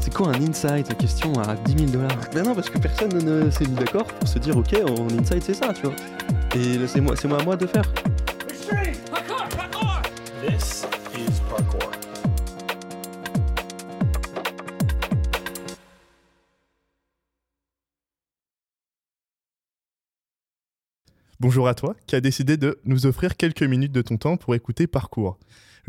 C'est quoi un insight Question à 10 000 dollars? Ben non, parce que personne ne s'est mis d'accord pour se dire, ok, en insight c'est ça, tu vois. Et c'est moi, c'est moi à moi de faire. This is parkour. Bonjour à toi qui a décidé de nous offrir quelques minutes de ton temps pour écouter Parcours,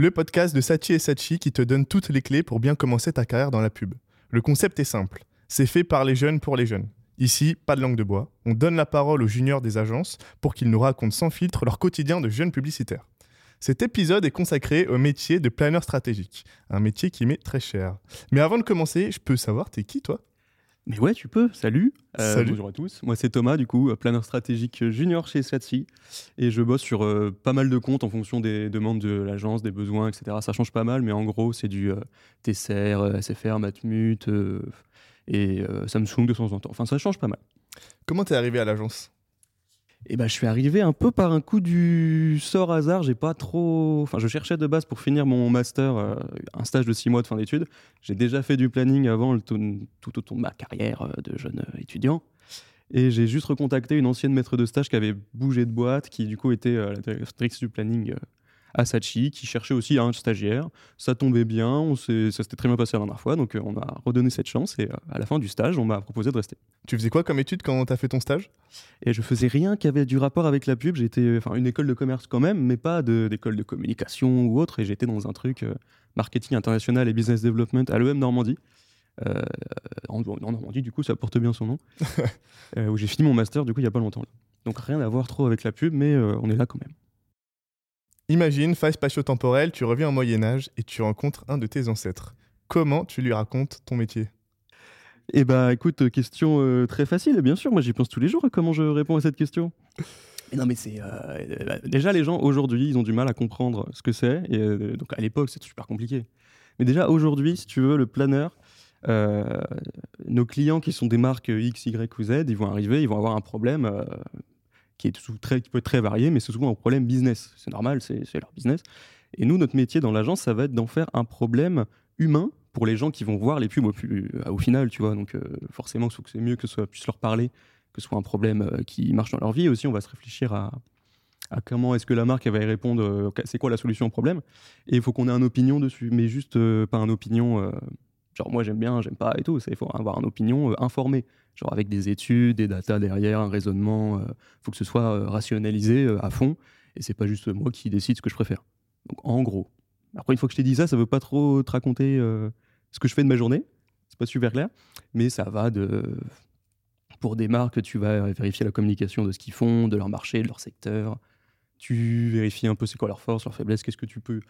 le podcast de Sachi et Sachi qui te donne toutes les clés pour bien commencer ta carrière dans la pub. Le concept est simple, c'est fait par les jeunes pour les jeunes. Ici, pas de langue de bois, on donne la parole aux juniors des agences pour qu'ils nous racontent sans filtre leur quotidien de jeunes publicitaires. Cet épisode est consacré au métier de planeur stratégique, un métier qui m'est très cher. Mais avant de commencer, je peux savoir, t'es qui toi? Mais ouais, tu peux. Salut. Euh, Salut. Bonjour à tous. Moi, c'est Thomas, du coup, planeur stratégique junior chez Satsi. Et je bosse sur euh, pas mal de comptes en fonction des demandes de l'agence, des besoins, etc. Ça change pas mal, mais en gros, c'est du euh, TCR, euh, SFR, Matmut euh, et euh, Samsung de temps en temps. Enfin, ça change pas mal. Comment t'es arrivé à l'agence? Et ben, je suis arrivé un peu par un coup du sort hasard. J'ai pas trop. Enfin, je cherchais de base pour finir mon master, euh, un stage de six mois de fin d'études. J'ai déjà fait du planning avant, le tout, autour de ma carrière euh, de jeune euh, étudiant. Et j'ai juste recontacté une ancienne maître de stage qui avait bougé de boîte, qui du coup était la directrice du planning à Sachi, qui cherchait aussi un stagiaire. Ça tombait bien, on ça s'était très bien passé la dernière fois, donc euh, on a redonné cette chance. Et euh, à la fin du stage, on m'a proposé de rester. Tu faisais quoi comme étude quand t'as fait ton stage? Et je faisais rien qui avait du rapport avec la pub. J'étais, enfin, une école de commerce quand même, mais pas d'école de, communication ou autre. Et j'étais dans un truc euh, marketing international et business development à l'EM Normandie. Euh, en, en Normandie, du coup, ça porte bien son nom. Euh, où j'ai fini mon master, du coup, il y a pas longtemps. là. Donc rien à voir trop avec la pub, mais on est là quand même. Imagine, faille spatio-temporelle, tu reviens au Moyen-Âge et tu rencontres un de tes ancêtres. Comment tu lui racontes ton métier? Eh bah, écoute, euh, question euh, très facile, bien sûr. Moi, j'y pense tous les jours. à Comment je réponds à cette question Mais Non, mais c'est. euh, euh, déjà, les gens aujourd'hui, ils ont du mal à comprendre ce que c'est. Et euh, donc, à l'époque, c'est super compliqué. Mais déjà, aujourd'hui, si tu veux, le planeur, euh, nos clients qui sont des marques X, Y ou Z, ils vont arriver, ils vont avoir un problème euh, qui, est très, qui peut être très varié, mais c'est souvent un problème business. C'est normal, c'est leur business. Et nous, notre métier dans l'agence, ça va être d'en faire un problème humain pour les gens qui vont voir les pubs au, au final, tu vois. Donc, euh, forcément, faut que c'est mieux que ça puisse leur parler, que ce soit un problème euh, qui marche dans leur vie. Et aussi, on va se réfléchir à, comment est-ce que la marque va y répondre, euh, c'est quoi la solution au problème. Et il faut qu'on ait une opinion dessus, mais juste euh, pas une opinion, euh, genre moi j'aime bien, j'aime pas et tout. Il faut avoir une opinion euh, informée, genre avec des études, des datas derrière, un raisonnement. Il faut que ce soit euh, rationalisé euh, à fond. Et c'est pas juste moi qui décide ce que je préfère. Donc en gros. Après, une fois que je t'ai dit ça, ça veut pas trop te raconter euh, ce que je fais de ma journée. C'est pas super clair. Mais ça va de. Pour des marques, tu vas vérifier la communication de ce qu'ils font, de leur marché, de leur secteur. Tu vérifies un peu c'est quoi leur force, leur faiblesse, qu'est-ce que tu peux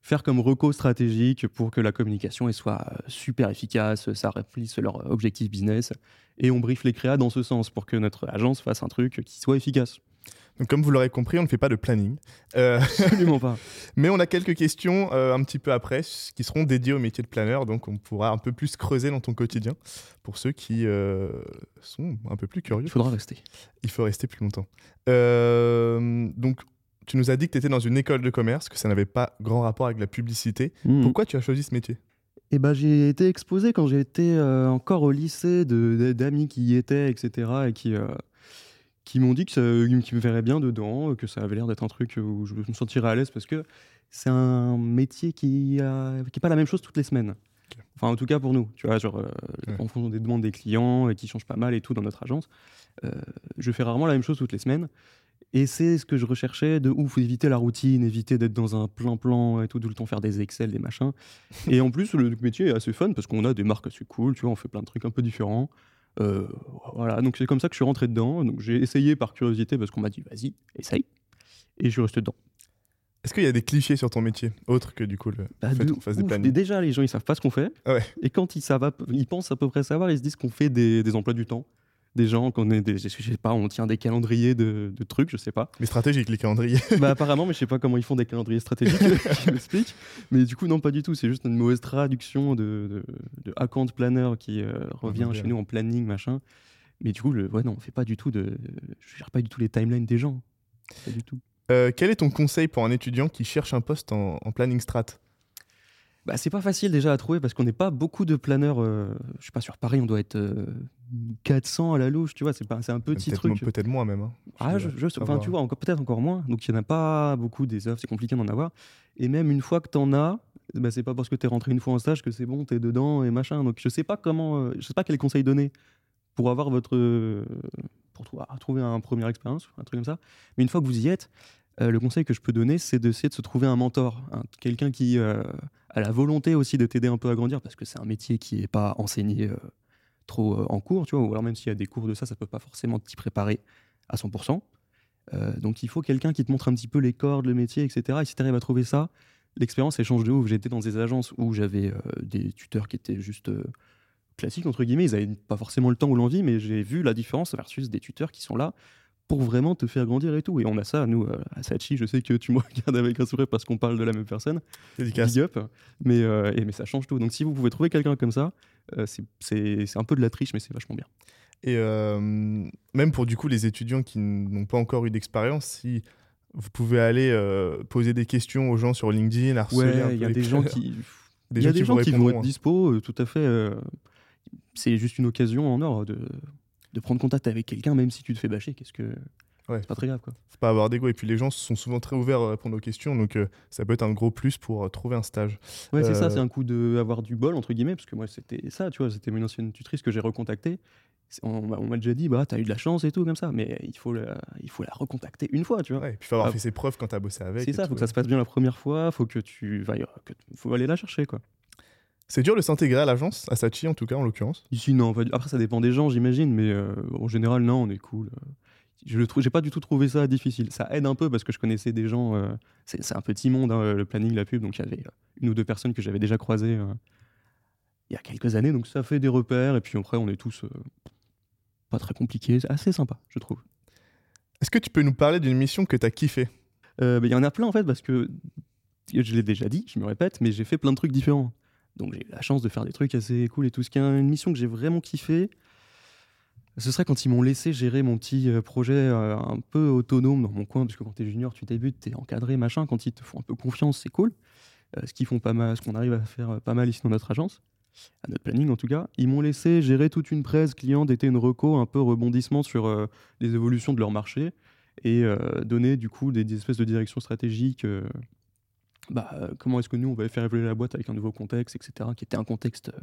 faire comme reco stratégique pour que la communication elle soit euh, super efficace, ça remplisse leur objectif business. Et on briefe les créas dans ce sens pour que notre agence fasse un truc qui soit efficace. Donc, comme vous l'aurez compris, on ne fait pas de planning. Euh, Absolument pas. mais on a quelques questions euh, un petit peu après qui seront dédiées au métier de planeur. Donc, on pourra un peu plus creuser dans ton quotidien pour ceux qui euh, sont un peu plus curieux. Il faudra rester. Il faut rester plus longtemps. Euh, donc, tu nous as dit que tu étais dans une école de commerce, que ça n'avait pas grand rapport avec la publicité. Mhm. Pourquoi tu as choisi ce métier? Eh ben, j'ai été exposé quand j'étais euh, encore au lycée d'amis qui y étaient, etc. et qui, euh, qui m'ont dit que ça, qui me verraient bien dedans, que ça avait l'air d'être un truc où je me sentirais à l'aise parce que c'est un métier qui n'est qui pas la même chose toutes les semaines. Enfin, en tout cas pour nous, tu vois, genre, euh, Ouais. en fonction des demandes des clients et qui changent pas mal et tout dans notre agence, euh, je fais rarement la même chose toutes les semaines. Et c'est ce que je recherchais de ouf, éviter la routine, éviter d'être dans un plan-plan et tout, tout le temps faire des Excel, des machins. Et en plus, le métier est assez fun parce qu'on a des marques assez cool, tu vois, on fait plein de trucs un peu différents. Euh, voilà, donc c'est comme ça que je suis rentré dedans. Donc j'ai essayé par curiosité parce qu'on m'a dit vas-y, essaye. Et je suis resté dedans. Est-ce qu'il y a des clichés sur ton métier, autres que du coup le Bah, fait qu'on fasse des plannings Déjà, les gens, ils savent pas ce qu'on fait. Ah ouais. Et quand ils, savent, ils pensent à peu près savoir, ils se disent qu'on fait des, des emplois du temps. Des gens, qu'on est des, je sais pas, on tient des calendriers de, de trucs, je sais pas. Mais stratégique, les calendriers. bah apparemment, mais je sais pas comment ils font des calendriers stratégiques, qui m'expliquent. Mais du coup, non, pas du tout. C'est juste une mauvaise traduction de, de, de account planner qui euh, revient anglais, chez ouais. nous en planning, machin. Mais du coup, le, ouais, non, on fait pas du tout de. Je gère pas du tout les timelines des gens. Pas du tout. Euh, quel est ton conseil pour un étudiant qui cherche un poste en, en planning strat? Bah, c'est pas facile déjà à trouver parce qu'on n'est pas beaucoup de planeurs. euh, je sais pas, sur Paris, on doit être euh, 400 à la louche, tu vois, c'est pas- c'est un petit Peut-être truc. peut-être moins même. hein. Ah, je, enfin, tu vois, encore- peut-être encore moins. Donc, il n'y en a pas beaucoup des offres, c'est compliqué d'en avoir. Et même une fois que tu en as, bah, c'est pas parce que tu es rentré une fois en stage que c'est bon, tu es dedans et machin. Donc, je sais pas comment, euh, je sais pas quels conseils donner pour avoir votre. euh, pour trou- trouver un première expérience, un truc comme ça. Mais une fois que vous y êtes, euh, le conseil que je peux donner, c'est d'essayer de se trouver un mentor, un- quelqu'un qui euh, a la volonté aussi de t'aider un peu à grandir, parce que c'est un métier qui n'est pas enseigné euh, trop en cours, tu vois, ou alors même s'il y a des cours de ça, ça peut pas forcément t'y préparer à 100%. Euh, donc il faut quelqu'un qui te montre un petit peu les cordes, le métier, etc. Et si tu arrives à trouver ça, l'expérience elle change de ouf. J'étais dans des agences où j'avais des tuteurs qui étaient juste classiques, entre guillemets, ils n'avaient pas forcément le temps ou l'envie, mais j'ai vu la différence versus des tuteurs qui sont là pour vraiment te faire grandir et tout. Et on a ça, nous, euh, à Sachi, je sais que tu me regardes avec un sourire parce qu'on parle de la même personne. Dédicace. Big up. Mais, euh, et, mais ça change tout. Donc si vous pouvez trouver quelqu'un comme ça, euh, c'est- un peu de la triche, mais c'est vachement bien. Et euh, même pour du coup les étudiants qui n'ont pas encore eu d'expérience, si vous pouvez aller poser des questions aux gens sur LinkedIn, harceler un Ouais, il y peu a les des gens players. qui... Des Il y a gens des qui gens vous qui vont être hein. dispo, tout à fait. c'est juste une occasion en or de, de prendre contact avec quelqu'un, même si tu te fais bâcher. Qu'est-ce que Ouais. c'est pas très grave quoi. Faut pas avoir d'ego. Et puis les gens sont souvent très ouverts à répondre aux questions, donc euh, ça peut être un gros plus pour euh, trouver un stage. Ouais, c'est Euh, ça. C'est un coup de avoir du bol entre guillemets, parce que moi c'était ça, tu vois. C'était une ancienne tutrice que j'ai recontactée. On m'a on m'a déjà dit, bah t'as eu de la chance et tout comme ça, mais il faut la, il faut la recontacter une fois, tu vois. Ouais, et puis faut avoir Ah. fait ses preuves quand t'as bossé avec. c'est ça. tout, Faut que ça se passe bien la première fois. Faut que tu vailles, que- faut aller la chercher quoi. C'est dur de s'intégrer à l'agence, à Sachi en tout cas en l'occurrence. Ici, non. Après, ça dépend des gens, j'imagine, mais euh, en général, non, on est cool. Je le j'ai pas du tout trouvé ça difficile. Ça aide un peu parce que je connaissais des gens. euh, c'est un petit monde, hein, le planning, la pub, donc il y avait euh, une ou deux personnes que j'avais déjà croisées euh, il y a quelques années, donc ça fait des repères. Et puis après, on est tous pas très compliqués, c'est assez sympa, je trouve. Est-ce que tu peux nous parler d'une mission que t'as kiffé Euh, bah, Il y en a plein en fait parce que je l'ai déjà dit, je me répète, mais j'ai fait plein de trucs différents. Donc j'ai eu la chance de faire des trucs assez cool et tout. Ce qui est une mission que j'ai vraiment kiffé, ce serait quand ils m'ont laissé gérer mon petit euh, projet euh, un peu autonome dans mon coin, parce que quand t'es junior, tu débutes, t'es encadré, machin. Quand ils te font un peu confiance, c'est cool. Euh, ce qu'ils font pas mal, ce qu'on arrive à faire pas mal ici dans notre agence, à notre planning en tout cas. Ils m'ont laissé gérer toute une presse client d'été une reco, un peu rebondissement sur les évolutions de leur marché et donner du coup des, des espèces de directions stratégiques. Bah, euh, comment est-ce que nous on va faire évoluer la boîte avec un nouveau contexte, etc. Qui était un contexte euh,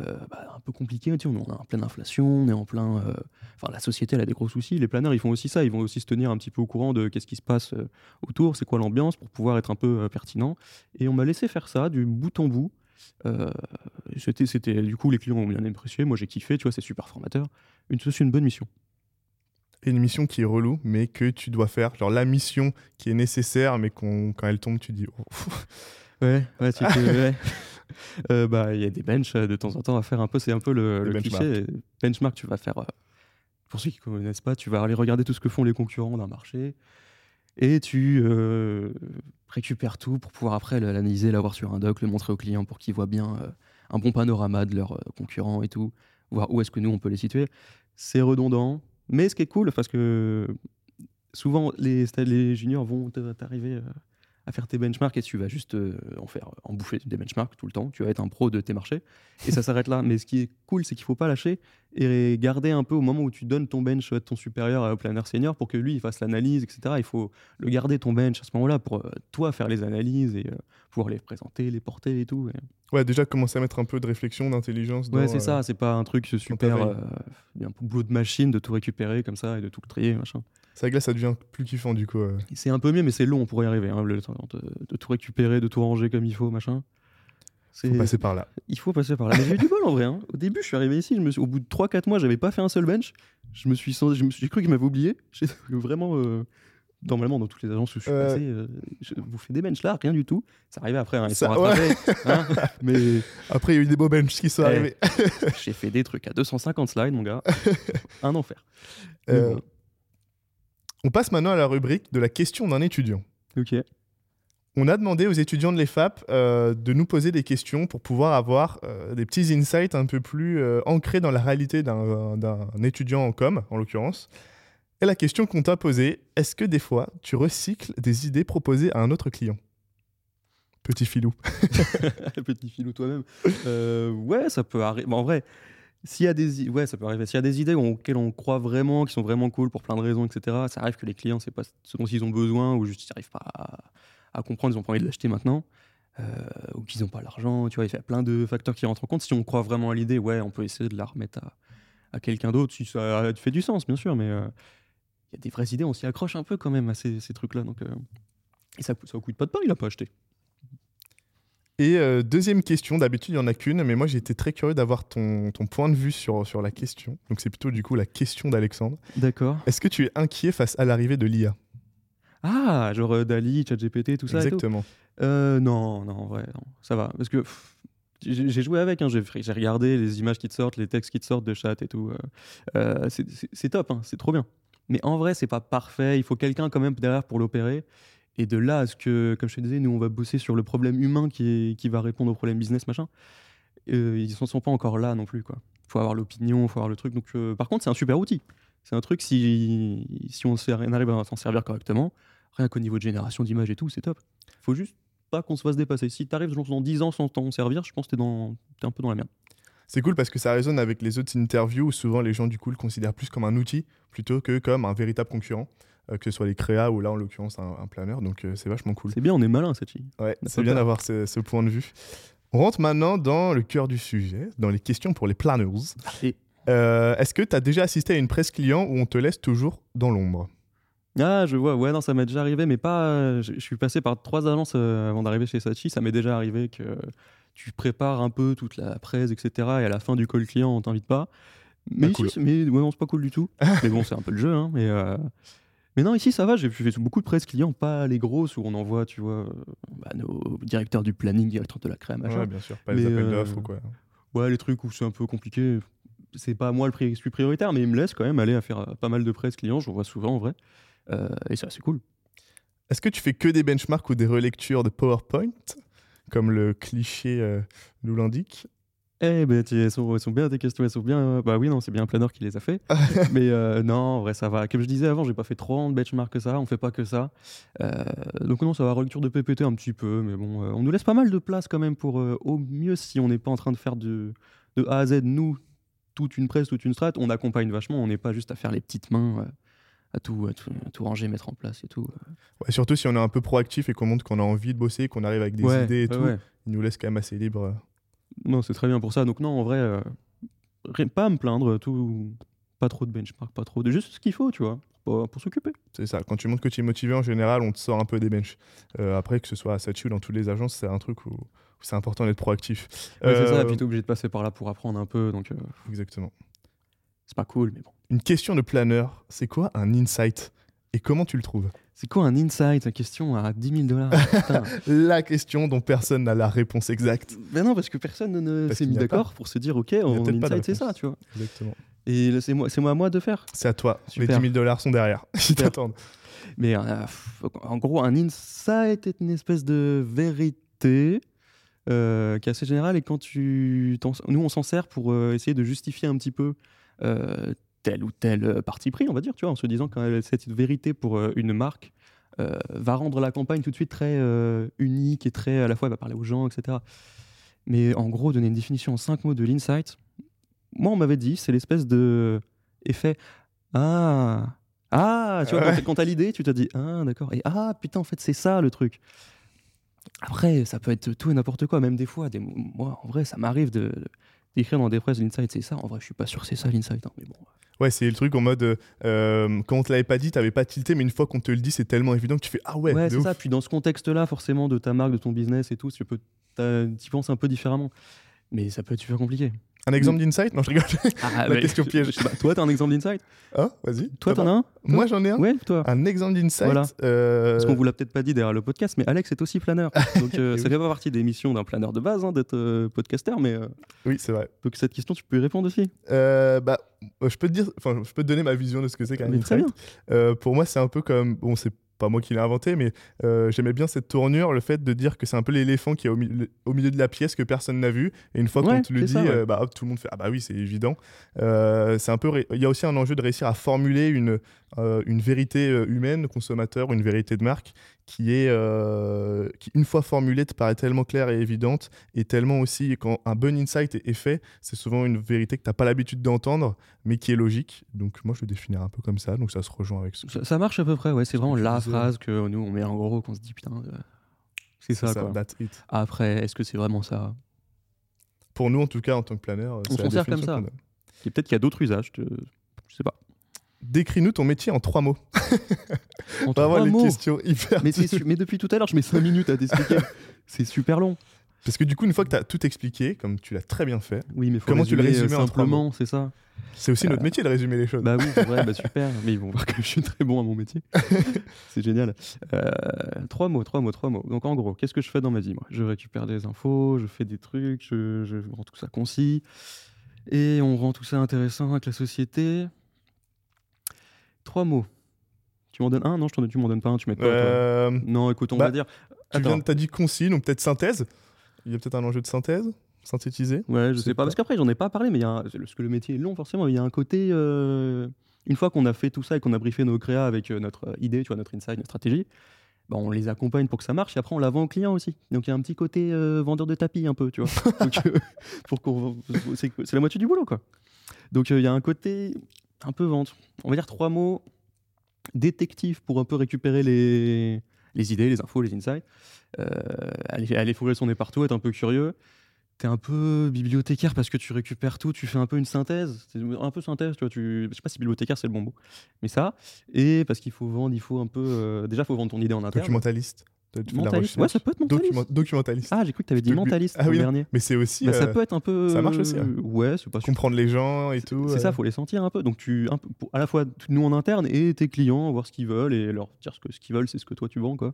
euh, bah, un peu compliqué. On est en pleine inflation, on est en plein. la société a des gros soucis. Les planeurs ils font aussi ça. Ils vont aussi se tenir un petit peu au courant de qu'est-ce qui se passe autour, c'est quoi l'ambiance pour pouvoir être un peu pertinent. Et on m'a laissé faire ça du bout en bout. C'était, c'était, du coup, les clients ont bien apprécié. Moi, j'ai kiffé. Tu vois, c'est super formateur. Une, c'est une bonne mission. Et une mission qui est relou, mais que tu dois faire. Genre la mission qui est nécessaire, mais quand elle tombe, tu dis. oh. Ouais, ouais, tu peux- ouais. Euh, bah, il y a des benches euh, de temps en temps à faire un peu. C'est un peu le, Le benchmark. cliché. Benchmark, tu vas faire. euh, pour ceux qui ne connaissent pas, tu vas aller regarder tout ce que font les concurrents d'un marché et tu euh, récupères tout pour pouvoir après l'analyser, l'avoir sur un doc, le montrer au client pour qu'il voit bien un bon panorama de leurs concurrents et tout, voir où est-ce que nous on peut les situer. C'est redondant, mais ce qui est cool, parce que souvent les, juniors vont t'arriver euh, à faire tes benchmarks et tu vas juste euh, en faire en bouffer des benchmarks tout le temps. Tu vas être un pro de tes marchés et ça s'arrête là. Mais ce qui est cool, c'est qu'il faut pas lâcher et garder un peu au moment où tu donnes ton bench à ton supérieur au planner senior pour que lui fasse l'analyse, etc. Il faut le garder ton bench à ce moment-là pour euh, toi faire les analyses et euh, pouvoir les présenter, les porter et tout. Ouais, déjà commencer à mettre un peu de réflexion, d'intelligence. Ouais, c'est euh, ça. C'est pas un truc super euh, un boulot de machine de tout récupérer comme ça et de tout trier machin. C'est vrai que là, ça devient plus kiffant du coup. euh. C'est un peu mieux, mais c'est long pour y arriver. hein, le temps de, de tout récupérer, de tout ranger comme il faut, machin. Faut passer par là. Il faut passer par là. Mais j'ai eu du bol en vrai. hein. Au début, je suis arrivé ici, je me suis- au bout de 3-4 mois, j'avais pas fait un seul bench. Je me suis j'ai cru qu'ils m'avaient oublié. J'ai vraiment. euh, Normalement, dans toutes les agences où je suis Ouais. passé, euh, je vous fais des benches là, rien du tout. Ça arrivait après, hein, ils Ça- sont rattrapés. hein. mais Après, il y a eu des beaux benches qui sont Eh. arrivés. j'ai fait des trucs à 250 slides, mon gars. un enfer. Euh, bon, On passe maintenant à la rubrique de la question d'un étudiant. Ok. On a demandé aux étudiants de l'EFAP euh, de nous poser des questions pour pouvoir avoir euh, des petits insights un peu plus euh, ancrés dans la réalité d'un d'un étudiant en com, en l'occurrence. Et la question qu'on t'a posée, est-ce que des fois tu recycles des idées proposées à un autre client? Petit filou. Petit filou toi-même. Euh, ouais, ça peut arriver. En vrai, s'il y a des, ouais, ça peut arriver. Y a des idées auxquelles on croit vraiment, qui sont vraiment cool pour plein de raisons, etc. Ça arrive que les clients, c'est pas ce dont ils ont besoin ou juste ils n'arrivent pas à, comprendre, ils ont pas envie de l'acheter maintenant. euh, ou qu'ils n'ont pas l'argent, tu vois, il y a plein de facteurs qui rentrent en compte. Si on croit vraiment à l'idée, ouais, on peut essayer de la remettre à, à quelqu'un d'autre, si ça fait du sens, bien sûr, mais euh, y a des vraies idées, on s'y accroche un peu quand même à ces, ces trucs-là. Donc, euh, et ça, ça coûte pas de pain, il a pas acheté. Et euh, deuxième question, d'habitude il n'y en a qu'une, mais moi j'ai été très curieux d'avoir ton, ton point de vue sur, sur la question. Donc c'est plutôt du coup la question d'Alexandre. D'accord. Est-ce que tu es inquiet face à l'arrivée de l'IA Ah, genre euh, Dali, ChatGPT, tout ça. et tout? Exactement. Euh, non, non, en vrai, non, ça va. Parce que j'ai joué avec, hein, j'ai regardé les images qui te sortent, les textes qui te sortent de chat et tout. c'est top, hein, c'est trop bien. Mais en vrai, c'est pas parfait. Il faut quelqu'un quand même derrière pour l'opérer. Et de là à ce que, comme je te disais, nous, on va bosser sur le problème humain qui, qui va répondre au problème business, machin. Euh, ils ne sont pas encore là non plus, quoi. faut avoir l'opinion, faut avoir le truc. Donc, euh, par contre, c'est un super outil. C'est un truc, si, si on, arrive à s'en servir correctement, rien qu'au niveau de génération d'images et tout, c'est top. faut juste pas qu'on se fasse dépasser. Si tu arrives dans 10 ans sans t'en servir, je pense que tu es, un peu dans la merde. C'est cool parce que ça résonne avec les autres interviews où souvent les gens du coup le considèrent plus comme un outil plutôt que comme un véritable concurrent, euh, que ce soit les créas ou là en l'occurrence un, un planeur. Donc euh, c'est vachement cool. C'est bien, on est malin, cette fille. Ouais, c'est bien d'avoir ce, ce point de vue. On rentre maintenant dans le cœur du sujet, dans les questions pour les planners. Et- Euh, Est-ce que tu as déjà assisté à une presse client où on te laisse toujours dans l'ombre? Ah, je vois, ouais, non, ça m'est déjà arrivé, mais pas. je, je suis passé par trois agences avant d'arriver chez Sachi. Ça m'est déjà arrivé que tu prépares un peu toute la presse, etc. Et à la fin du call client, on t'invite pas. Mais ici, cool. mais ouais, non, c'est pas cool du tout. mais bon, c'est un peu le jeu, hein. Mais, euh, mais non, ici, ça va. J'ai fait beaucoup de presse client, pas les grosses où on envoie, tu vois, euh, bah, nos directeurs du planning, directeurs de la crème, machin. Ouais, bien sûr, pas les appels euh, d'offres ou quoi. Ouais, les trucs où c'est un peu compliqué, c'est pas moi le pri- suis prioritaire, mais il me laisse quand même aller à faire pas mal de presse clients, j'en vois souvent en vrai. Euh, et ça, c'est cool. Est-ce que tu fais que des benchmarks ou des relectures de PowerPoint, comme le cliché euh, nous l'indique Eh ben, elles sont, elles sont bien tes questions, elles sont bien. euh, Bah oui, non, c'est bien un planeur qui les a fait. mais euh, non, en vrai, ça va. Comme je disais avant, j'ai pas fait trop de benchmark que ça, on fait pas que ça. Euh, donc non, ça va, relecture de PPT un petit peu, mais bon, on nous laisse pas mal de place quand même pour, au mieux, si on n'est pas en train de faire de, de A à Z, nous, toute une presse, toute une strat, on accompagne vachement, on n'est pas juste à faire les petites mains. Euh, à tout, à tout, à tout ranger, mettre en place et tout. Ouais, Surtout si on est un peu proactif et qu'on montre qu'on a envie de bosser, qu'on arrive avec des Ouais, idées et ouais, tout, ouais. ils nous laissent quand même assez libre. euh. Non, c'est très bien pour ça. Donc non, en vrai, euh, rien- pas à me plaindre, tout, pas trop de benchmark, pas trop de juste ce qu'il faut, tu vois, pour, pour s'occuper. C'est ça. Quand tu montres que tu es motivé, en général, on te sort un peu des benches. Euh, après, que ce soit à Sachi ou dans toutes les agences, c'est un truc où, où c'est important d'être proactif. Ouais, C'est ça, Euh, et puis t'es obligé de passer par là pour apprendre un peu, donc euh, Exactement. c'est pas cool, mais bon. Une question de planeur, c'est quoi un insight? Et comment tu le trouves? C'est quoi un insight? La question à 10 000 dollars La question dont personne n'a la réponse exacte. Ben non, parce que personne ne s'est mis d'accord pour se dire, ok, de insight, c'est ça, tu vois. Exactement. Et c'est moi, moi à moi de faire. C'est à toi. Super. Les 10 000 dollars sont derrière. Ils t'attendent. Mais euh, en gros, un insight est une espèce de vérité euh, qui est assez générale. Et quand tu. Nous, on s'en sert pour euh, essayer de justifier un petit peu tel ou tel euh, parti pris, on va dire, tu vois, en se disant que cette vérité pour euh, une marque euh, va rendre la campagne tout de suite très euh, unique et très. à la fois, elle va parler aux gens, etc. Mais en gros, donner une définition en cinq mots de l'insight, moi, on m'avait dit, c'est l'espèce de effet. Ah ah, tu vois, quand Ouais. t'as- quand t'as l'idée, tu te dis, ah, d'accord. Et ah, putain, en fait, c'est ça le truc. Après, ça peut être tout et n'importe quoi, même des fois. Des... Moi, en vrai, ça m'arrive de d'écrire dans des presses l'insight, c'est ça. En vrai, je suis pas sûr que c'est ça l'insight. hein, mais bon. Ouais, c'est le truc en mode, euh, euh, quand on te l'avait pas dit, t'avais pas tilté, mais une fois qu'on te le dit, c'est tellement évident que tu fais Ah ouais, Ouais, c'est ça. Puis dans ce contexte-là, forcément, de ta marque, de ton business et tout, tu peux, t'y penses un peu différemment. Mais ça peut être super compliqué. Un exemple d'insight? Non, je rigole. Ah, La mais- question piège. je pas, toi, t'as un exemple d'insight? Ah, vas-y. Toi, t'en as un? Moi, j'en ai un. Ouais, toi. Un exemple d'insight. Voilà. euh, Parce qu'on vous l'a peut-être pas dit derrière le podcast, mais Alex est aussi planeur. Donc euh, ça oui. fait pas partie des missions d'un planeur de base hein, d'être euh, podcasteur, mais euh, Oui, c'est vrai. donc cette question tu peux y répondre aussi. Bah, je peux te dire, enfin, je peux te donner ma vision de ce que c'est qu'un Mais très insight. Euh, pour moi, c'est un peu comme, bon, c'est pas moi qui l'ai inventé, mais euh, j'aimais bien cette tournure, le fait de dire que c'est un peu l'éléphant qui est au, mi- au milieu de la pièce que personne n'a vu, et une fois qu'on te le dit, ça, ouais. euh, bah, hop, tout le monde fait ah bah oui, c'est évident. Euh, c'est un peu, ré- il y a aussi un enjeu de réussir à formuler une une vérité humaine, consommateur, une vérité de marque qui est, euh, qui une fois formulée te paraît tellement claire et évidente et tellement aussi quand un bon insight est, fait, c'est souvent une vérité que tu n'as pas l'habitude d'entendre mais qui est logique. Donc moi je le définirais un peu comme ça, donc ça se rejoint avec ce que Ça, ça marche à peu près, ouais. C'est vraiment la disais. phrase que nous on met en gros, qu'on se dit putain, euh, c'est ça, quoi. that's it. Après, est-ce que c'est vraiment ça? Pour nous en tout cas en tant que planeur, On s'en sert comme ça. Et peut-être qu'il y a d'autres usages, je, je sais pas. Décris-nous ton métier en trois mots. En Vraiment trois les mots. questions hyper Mais, su- mais depuis tout à l'heure, je mets 5 minutes à t'expliquer. c'est super long. Parce que du coup, une fois que tu as tout expliqué, comme tu l'as très bien fait, Oui, mais faut Comment tu le résumais euh, en trois simplement, c'est ça. c'est aussi notre métier de résumer les choses. Bah oui, c'est vrai, bah super. Mais ils vont voir que je suis très bon à mon métier. c'est génial. Euh, trois mots, trois mots, trois mots. Donc en gros, qu'est-ce que je fais dans ma vie moi? Je récupère des infos, je fais des trucs, je, je rends tout ça concis. Et on rend tout ça intéressant avec la société. Trois mots. Tu m'en donnes un? Non, je tu m'en donnes pas un, tu toi. Euh, Non, écoute, on bah, va dire. tu viens, t'as dit concis, donc peut-être synthèse. Il y a peut-être un enjeu de synthèse, synthétiser. Ouais, je sais pas. pas. Parce qu'après, j'en ai pas parlé, mais il y a un- parce que le métier est long, forcément. Il y a un côté. euh, Une fois qu'on a fait tout ça et qu'on a briefé nos créas avec euh, notre idée, tu vois, notre insight, notre stratégie, bah, on les accompagne pour que ça marche et après, on la vend au client aussi. Donc, il y a un petit côté euh, vendeur de tapis, un peu, tu vois. Pour qu'on- c'est la moitié du boulot, quoi. Donc, il y a un côté un peu vente. On va dire trois mots détective pour un peu récupérer les, idées, les infos, les insights. Euh, aller, aller fouiller son nez partout, être un peu curieux. T'es un peu bibliothécaire parce que tu récupères tout, tu fais un peu une synthèse. Un peu synthèse, tu vois. Tu... Je sais pas si bibliothécaire c'est le bon mot, mais ça. Et parce qu'il faut vendre, il faut un peu. euh, Déjà, il faut vendre ton idée en interne. Documentaliste. Tu Mentaliste. Ouais, ça peut être mentaliste. Document- documentaliste. Ah, j'ai cru que t'avais dit Docu- mentaliste Ah le oui, dernier. Mais c'est aussi Bah, ça euh, peut être un peu. ça marche aussi, hein. Ouais, c'est pas comprendre les gens et tout. C'est euh. ça, faut les sentir un peu. Donc tu, un peu, pour- à la fois nous en interne et tes clients, voir ce qu'ils veulent et leur dire ce que ce qu'ils veulent, c'est ce que toi tu vends, quoi.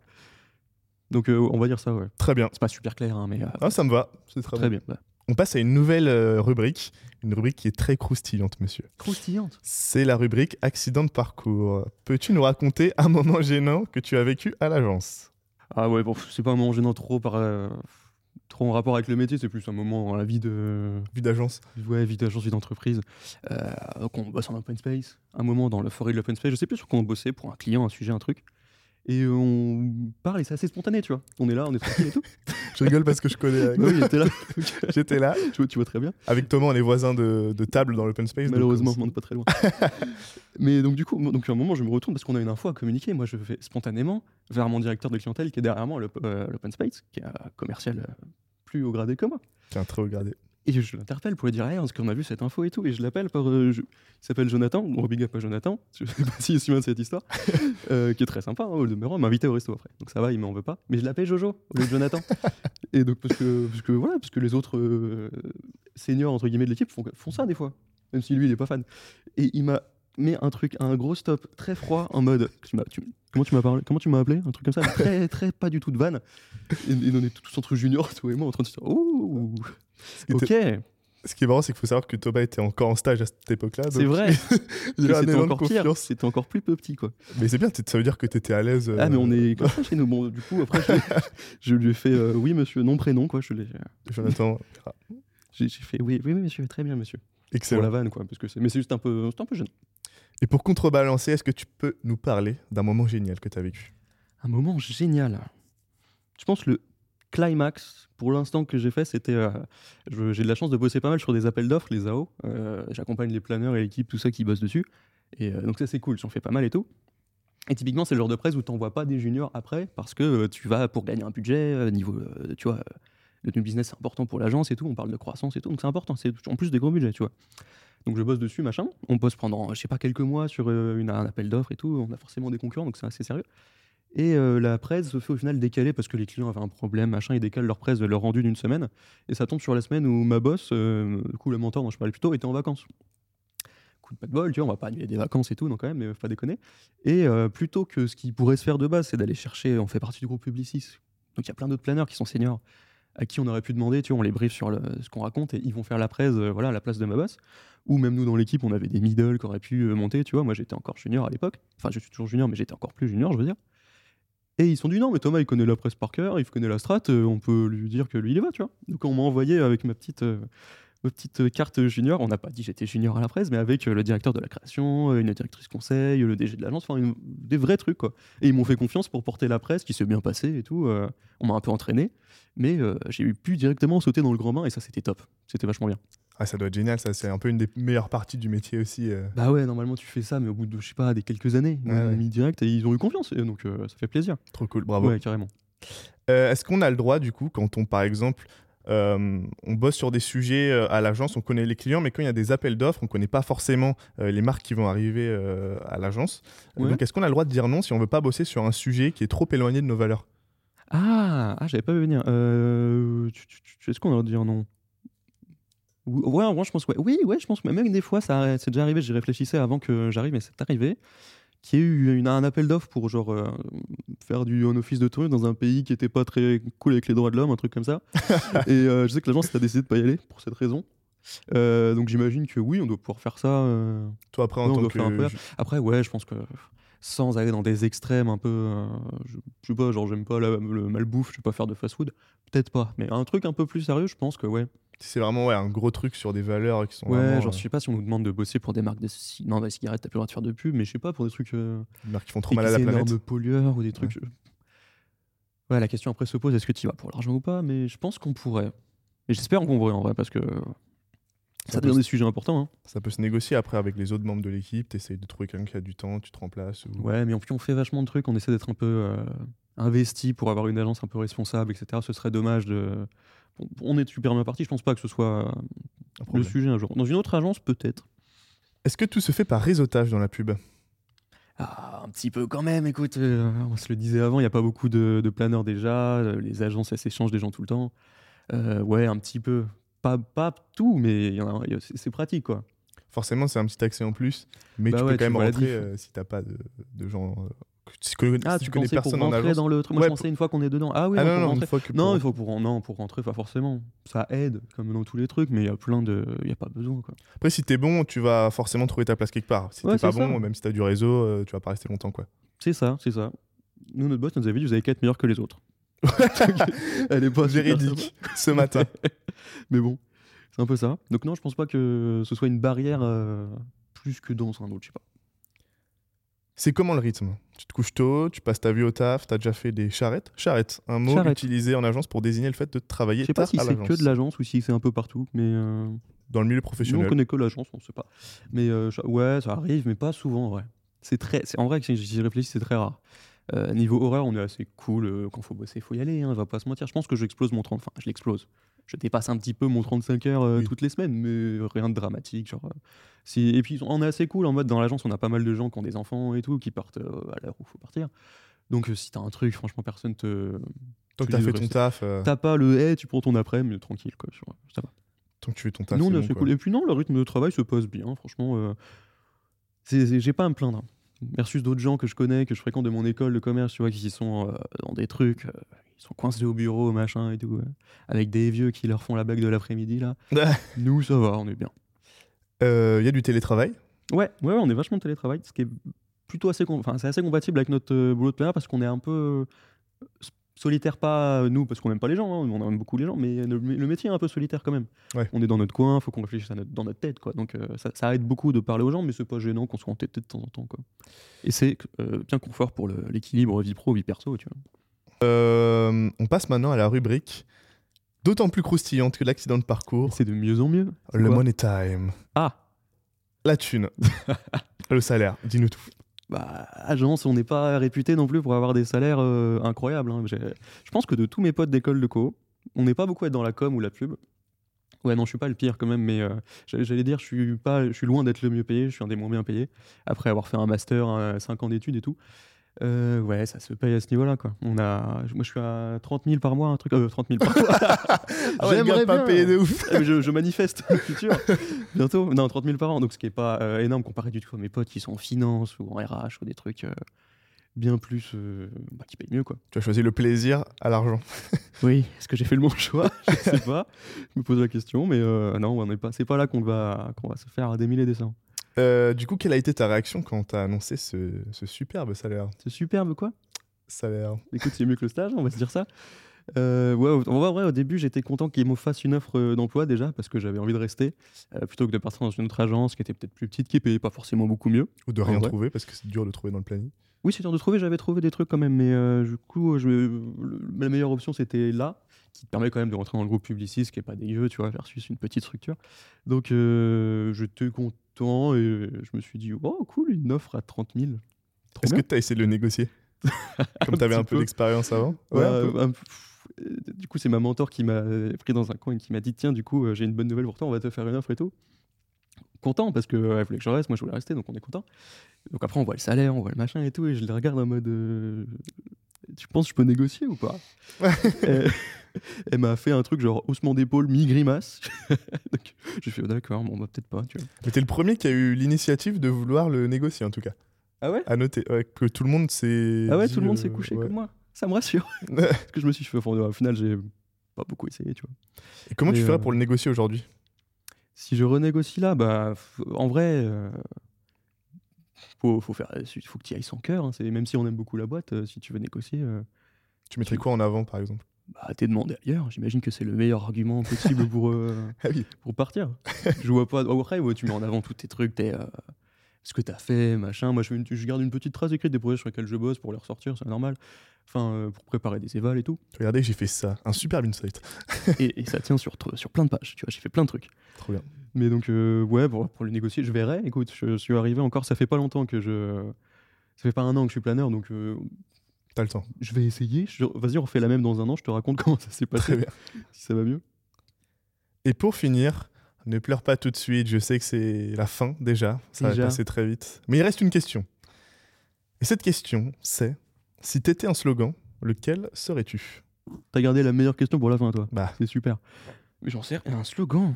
Donc euh, on va dire ça, ouais. Très bien. C'est pas super clair, hein, mais euh, Ah, ça me va. C'est très, très bien. bien. On passe à une nouvelle rubrique. Une rubrique qui est très croustillante, monsieur. Croustillante. C'est la rubrique accident de parcours. Peux-tu nous raconter un moment gênant que tu as vécu à l'agence? Ah ouais, bon, c'est pas un moment gênant trop par euh, trop en rapport avec le métier, c'est plus un moment dans la vie de Vie d'agence. ouais, vie d'agence, vie d'entreprise. Euh, donc on bosse en open space, un moment dans la forêt de l'open space, je sais plus sur quoi on bossait pour un client, un sujet, un truc. Et euh, on parle et c'est assez spontané, tu vois. On est là, on est tranquille et tout. Je rigole parce que je connais. euh, bah oui, j'étais là. J'étais là. tu, vois, tu vois très bien. Avec Thomas, on est voisins de, de table dans l'open space. donc, Malheureusement, euh, je monte pas très loin. Mais donc du coup, donc à un moment, je me retourne parce qu'on a une info à communiquer. Moi, je fais spontanément vers mon directeur de clientèle qui est derrière moi, l'op- euh, l'open space, qui est un commercial euh, plus haut gradé que moi. Tiens, très haut gradé. Et je l'interpelle pour lui dire, hey, parce qu'on a vu cette info et tout? Et je l'appelle par. euh, je- Il s'appelle Jonathan. Bon, big up à Jonathan. Je sais pas s'il se souvient de cette histoire. euh, qui est très sympa. Hein, au demeurant, il m'a invité au resto après. Donc ça va, il m'en veut pas. Mais je l'appelle Jojo au lieu de Jonathan. et donc, parce que, parce que, voilà, parce que les autres euh, seniors, entre guillemets, de l'équipe font, font ça des fois. Même si lui, il est pas fan. Et il m'a mis un truc, un gros stop très froid en mode. Tu m'as- tu- comment tu m'as parlé Comment tu m'as appelé? Un truc comme ça. Très, très, pas du tout de vanne. Et, et on est tous entre juniors, toi et moi, en train de se dire, oh, ok. ce qui est marrant, c'est qu'il faut savoir que Thomas était encore en stage à cette époque-là. C'est vrai. Il a un encore confiance. C'était encore plus petit, quoi. Mais c'est bien, ça veut dire que tu étais à l'aise. Ah, mais on euh, est comme ça chez nous. Bon, du coup, après, je, lui ai fait euh, oui, monsieur, non, prénom, quoi. Je l'ai- Jonathan, J'ai fait oui, oui, monsieur, très bien, monsieur. Pour excellent. la vanne, quoi. Parce que mais c'est juste un peu, un peu jeune. Et pour contrebalancer, est-ce que tu peux nous parler d'un moment génial que tu as vécu? Un moment génial. Je pense le climax, pour l'instant que j'ai fait, c'était. euh, j'ai de la chance de bosser pas mal sur des appels d'offres, les AO. Euh, J'accompagne les planeurs et l'équipe, tout ça qui bosse dessus. Et euh, donc ça, c'est cool, j'en fais pas mal et tout. Et typiquement, c'est le genre de presse où t'envoies pas des juniors après parce que tu vas pour gagner un budget, niveau, tu vois, le business c'est important pour l'agence et tout, on parle de croissance et tout, donc c'est important, c'est en plus des gros budgets, tu vois. Donc je bosse dessus, machin. On bosse pendant, je sais pas, quelques mois sur une, un appel d'offres et tout. On a forcément des concurrents, donc c'est assez sérieux. Et euh, la presse se fait au final décaler parce que les clients avaient un problème, machin, ils décalent leur presse, leur rendu d'une semaine. Et ça tombe sur la semaine où ma boss, euh, du coup le mentor dont je parlais plus tôt, était en vacances. Coup de pas de bol, tu vois, on va pas annuler des vacances et tout, donc quand même, mais pas déconner. Et euh, plutôt que ce qui pourrait se faire de base, c'est d'aller chercher, on fait partie du groupe Publicis. Donc il y a plein d'autres planeurs qui sont seniors, à qui on aurait pu demander, tu vois, on les brief sur ce qu'on raconte et ils vont faire la presse, euh, voilà, à la place de ma boss. Ou même nous dans l'équipe, on avait des middle qui auraient pu euh, monter, tu vois. Moi j'étais encore junior à l'époque. Enfin, je suis toujours junior, mais j'étais encore plus junior, je veux dire. Et ils sont dit non, mais Thomas il connaît la presse par cœur, il connaît la strat, euh, on peut lui dire que lui il y va, tu vois. Donc on m'a envoyé avec ma petite, euh, ma petite euh, carte junior. On n'a pas dit j'étais junior à la presse, mais avec le directeur de la création, une directrice conseil, le DG de l'agence, enfin des vrais trucs quoi. Et ils m'ont fait confiance pour porter la presse, qui s'est bien passé et tout. on m'a un peu entraîné, mais j'ai pu directement sauter dans le grand bain et ça c'était top. C'était vachement bien. Ah, ça doit être génial, ça. C'est un peu une des meilleures parties du métier aussi. euh. Bah ouais, normalement tu fais ça, mais au bout de je sais pas des quelques années, Ouais, m'ont ouais. mis direct et ils ont eu confiance, et donc euh, ça fait plaisir. Trop cool, bravo. Ouais, carrément. Euh, Est-ce qu'on a le droit, du coup, quand on, par exemple, euh, on bosse sur des sujets euh, à l'agence, on connaît les clients, mais quand il y a des appels d'offres, on ne connaît pas forcément euh, les marques qui vont arriver euh, à l'agence. Ouais. Donc, est-ce qu'on a le droit de dire non si on veut pas bosser sur un sujet qui est trop éloigné de nos valeurs? Ah, ah j'avais pas vu venir. Euh, tu- tu- tu- Est-ce qu'on va dire non? Ouais, en vrai, je pense ouais. Oui, ouais, je pense que même des fois, ça c'est déjà arrivé. J'y réfléchissais avant que j'arrive, mais c'est arrivé. Qu'il y ait eu une- un appel d'offres pour genre euh, faire du un office de tourisme dans un pays qui était pas très cool avec les droits de l'homme, un truc comme ça. et euh, je sais que l'agence a décidé de pas y aller pour cette raison. Euh, donc j'imagine que oui, on doit pouvoir faire ça. Toi, après, en tant doit que. faire un peu. Après, ouais, je pense que sans aller dans des extrêmes un peu. je, je sais pas, genre, j'aime pas la- le malbouffe, je vais pas faire de fast food. Peut-être pas. Mais un truc un peu plus sérieux, je pense que ouais. C'est vraiment ouais, un gros truc sur des valeurs qui sont Ouais, vraiment, genre, euh, je sais pas si on nous demande de bosser pour des marques de. ci- Non, des cigarettes, t'as plus le droit de faire de pub, mais je sais pas, pour des trucs. euh, des marques qui font trop mal à la des planète. énormes pollueurs ou des trucs. Ouais, la question après se pose est-ce que tu vas pour l'argent ou pas Mais je pense qu'on pourrait. Et j'espère qu'on pourrait en vrai, parce que. Ça peut devient des sujets importants. Hein. Ça peut se négocier après avec les autres membres de l'équipe. Tu essayes de trouver quelqu'un qui a du temps, tu te remplaces. Ou... Ouais, mais en plus, on fait vachement de trucs. On essaie d'être un peu euh, investi pour avoir une agence un peu responsable, etc. Ce serait dommage de. On est super bien parti. Je pense pas que ce soit un le sujet un jour. Dans une autre agence, peut-être. Est-ce que tout se fait par réseautage dans la pub? Ah, un petit peu quand même. Écoute, euh, on se le disait avant, il n'y a pas beaucoup de, de planeurs déjà. euh, Les agences, elles s'échangent des gens tout le temps. Euh, ouais, un petit peu. Pas, pas tout, mais il y en a- il y a- c'est pratique, quoi. Forcément, c'est un petit accès en plus, mais Bah tu ouais, peux quand tu même rentrer euh, si t'as pas de, de gens. Que Ah, si tu connais pour personne en rentrer agence. dans le truc. Moi, Ouais, je pensais une fois qu'on est dedans. Ah oui, Ah non, non, pour non, que. Non, pour- il faut pour non pour rentrer pas forcément. Ça aide comme dans tous les trucs, mais il y a plein de, il y a pas besoin quoi. Après, si t'es bon, tu vas forcément trouver ta place quelque part. Si Ouais, t'es pas ça. bon, même si t'as du réseau, euh, tu vas pas rester longtemps, quoi. C'est ça, c'est ça. Nous notre boss nous avait dit vous avez qu'à être meilleur que les autres. Elle est pas Véridique, ce matin. mais bon, c'est un peu ça. Donc non, je pense pas que ce soit une barrière euh, plus que dans un autre, je sais pas. C'est comment le rythme? Tu te couches tôt, tu passes ta vie au taf, t'as déjà fait des charrettes? Charrette, un mot Charrette. utilisé en agence pour désigner le fait de travailler Je sais pas tard si à c'est que l'agence. de l'agence ou si c'est un peu partout, mais euh, Dans le milieu nous on professionnel. connaît que l'agence, on sait pas. Mais euh, ouais, ça arrive, mais pas souvent, ouais. C'est très, c'est en vrai si j'y réfléchis, c'est très rare. Euh, niveau horaire, on est assez cool. euh, quand faut bosser, il faut y aller. Hein, on va pas se mentir. Je pense que j'explose mon 30. Enfin, je l'explose. Je dépasse un petit peu mon 35 heures euh, Oui. toutes les semaines, mais rien de dramatique. Genre, euh, si- Et puis, on est assez cool en mode dans l'agence, on a pas mal de gens qui ont des enfants et tout, qui partent euh, à l'heure où il faut partir. Donc, si t'as un truc, franchement, personne te. Tant que t'as fait ton taf, T'as pas le hey, tu prends ton après, mais tranquille, quoi. Ça va. tant que tu fais ton taf, c'est bon, cool. Et puis non, le rythme de travail se passe bien, franchement. J'ai pas à me plaindre. Versus d'autres gens que je connais, que je fréquente de mon école de commerce, tu vois, qui sont euh, dans des trucs, euh, ils sont coincés au bureau, machin et tout, euh, avec des vieux qui leur font la bague de l'après-midi, là. Nous, ça va, on est bien. Euh, Il y a du télétravail? Ouais, ouais, ouais, on est vachement télétravail, ce qui est plutôt assez, enfin, c'est assez compatible avec notre euh, boulot de planeur parce qu'on est un peu euh, solitaire, pas euh, nous parce qu'on aime pas les gens, hein, on aime beaucoup les gens, mais le, le métier est un peu solitaire quand même. Ouais. On est dans notre coin, faut qu'on réfléchisse à notre- dans notre tête, quoi. Donc euh, ça, ça aide beaucoup de parler aux gens, mais c'est pas gênant qu'on soit en tête de temps en temps, quoi. Et c'est euh, bien confort pour l'équilibre vie pro vie perso, tu vois. Euh, On passe maintenant à la rubrique d'autant plus croustillante que l'accident de parcours, c'est de mieux en mieux. Le money time. Ah, La thune. le salaire, dis-nous tout. Bah, agence, on n'est pas réputé non plus pour avoir des salaires euh, incroyables. hein. Je pense que de tous mes potes d'école de co, on n'est pas beaucoup à être dans la com ou la pub. Ouais, non, je suis pas le pire quand même, mais euh, j'allais j'allais dire, je suis, pas, je suis loin d'être le mieux payé, je suis un des moins bien payés, après avoir fait un master, 5 ans d'études et tout. Euh, ouais, ça se paye à ce niveau-là, quoi. On a, moi, je suis à 30 000 par mois, un truc. euh, 30 000 par mois. Ah ouais, J'aimerais pas bien. payé de ouf. Mais je, je manifeste le futur. Bientôt. Non, 30 000 par an. Donc, ce qui est pas euh, énorme comparé du tout à mes potes qui sont en finance ou en RH ou des trucs euh, bien plus. bah, qui payent mieux, quoi. Tu as choisi le plaisir à l'argent. Oui. Est-ce que j'ai fait le bon choix? Je sais pas. Je me pose la question, mais non, on n'est pas. C'est pas là qu'on va, qu'on va se faire des mille et des cents. Euh, du coup, quelle a été ta réaction quand tu as annoncé ce, ce superbe salaire C'est superbe, quoi? Salaire. Écoute, c'est mieux que le stage, on va se dire ça. Euh, ouais, en vrai, au début, j'étais content qu'ils me fassent une offre euh, d'emploi déjà, parce que j'avais envie de rester, euh, plutôt que de partir dans une autre agence qui était peut-être plus petite, qui payait pas forcément beaucoup mieux. Ou de En rien trouver parce que c'est dur de trouver dans le planning. Oui, c'est dur de trouver, j'avais trouvé des trucs quand même, mais euh, du coup, je, la meilleure option, c'était là, qui te permet quand même de rentrer dans le groupe Publicis, qui est pas dégueu, tu vois, versus une petite structure. Donc, j'étais content et je me suis dit, oh, cool, une offre à 30 000. Trop Est-ce que tu as essayé de le négocier Comme tu avais un peu peu. d'expérience avant? Ouais, un peu. un peu. Du coup, c'est ma mentor qui m'a pris dans un coin et qui m'a dit Tiens, du coup, euh, j'ai une bonne nouvelle pour toi, on va te faire une offre et tout. Content parce que euh, elle voulait que je reste, moi je voulais rester, donc on est content. Donc après, on voit le salaire, on voit le machin et tout, et je les regarde en mode euh, Tu penses que je peux négocier ou pas? Elle m'a fait un truc genre haussement d'épaule, mi-grimace. donc j'ai fait oh, D'accord, bon, bah, peut-être pas, tu vois. Mais t'es le premier qui a eu l'initiative de vouloir le négocier en tout cas. Ah ouais? À noter ouais, que tout le monde s'est. Ah ouais, tout le monde euh, s'est couché ouais. comme moi. Ça me rassure. parce que je me suis fait fondre. Au final, j'ai pas beaucoup essayé, tu vois. Et comment tu Mais, euh, pour le négocier aujourd'hui? Si je renégocie là, bah, en vrai, euh, faut, faut, faire, faut que tu ailles sans cœur. hein. C'est- Même si on aime beaucoup la boîte, euh, si tu veux négocier, euh, Tu mettrais quoi en avant par exemple? Bah, t'es demandé ailleurs. J'imagine que c'est le meilleur argument possible pour, euh, Ah oui. pour partir. je vois pas. Après, ouais, tu mets en avant tous tes trucs, tes, euh, ce que t'as fait, machin. Moi, je, fais une- je garde une petite trace écrite des projets sur lesquels je bosse pour les ressortir, c'est normal. Enfin, euh, pour préparer des évals et tout. Regardez, j'ai fait ça. Un superbe insight. et, et ça tient sur, sur plein de pages. Tu vois, j'ai fait plein de trucs. Trop bien. Mais donc, euh, ouais, pour, pour le négocier, je verrai. Écoute, je, suis arrivé encore, ça fait pas longtemps que je. Ça fait pas un an que je suis planeur, donc euh, T'as le temps. je vais essayer. Je- Vas-y, on refait la même dans un an, je te raconte comment ça s'est Très passé, bien. si ça va mieux. Et pour finir, ne pleure pas tout de suite. Je sais que c'est la fin déjà. Ça Déjà. va passer très vite. Mais il reste une question. Et cette question, c'est si t'étais un slogan, lequel serais-tu? T'as gardé la meilleure question pour la fin, toi. Bah, C'est super. Mais j'en sais rien, un slogan?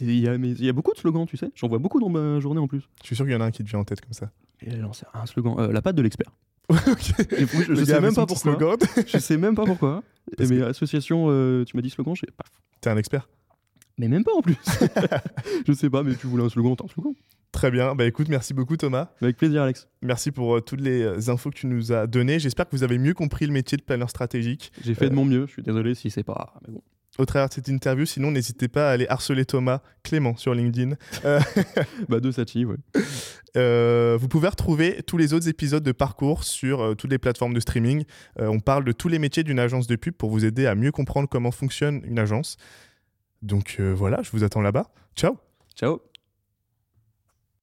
Il y, a, mais il y a beaucoup de slogans, tu sais. J'en vois beaucoup dans ma journée en plus. je suis sûr qu'il y en a un qui te vient en tête comme ça. Et là, j'en sais rien, un slogan. Euh, la patte de l'expert. Je, Le je sais même pas pourquoi. slogan. je sais même pas pourquoi. Parce mais association, euh, tu m'as dit slogan, je sais pas. T'es un expert? Mais même pas en plus. je sais pas, mais tu voulais un slogan, t'as un slogan. Très bien. Bah écoute, merci beaucoup Thomas. Avec plaisir, Alex. Merci pour euh, toutes les euh, infos que tu nous as données. J'espère que vous avez mieux compris le métier de planeur stratégique J'ai fait Euh, de mon mieux, je suis désolé si c'est pas. Mais bon. au travers de cette interview. Sinon, n'hésitez pas à aller harceler Thomas Clément sur LinkedIn. Bah, de Sachi, ouais. Euh, vous pouvez retrouver tous les autres épisodes de Parcours sur euh, toutes les plateformes de streaming. Euh, on parle de tous les métiers d'une agence de pub pour vous aider à mieux comprendre comment fonctionne une agence. Donc euh, voilà, je vous attends là-bas. Ciao Ciao.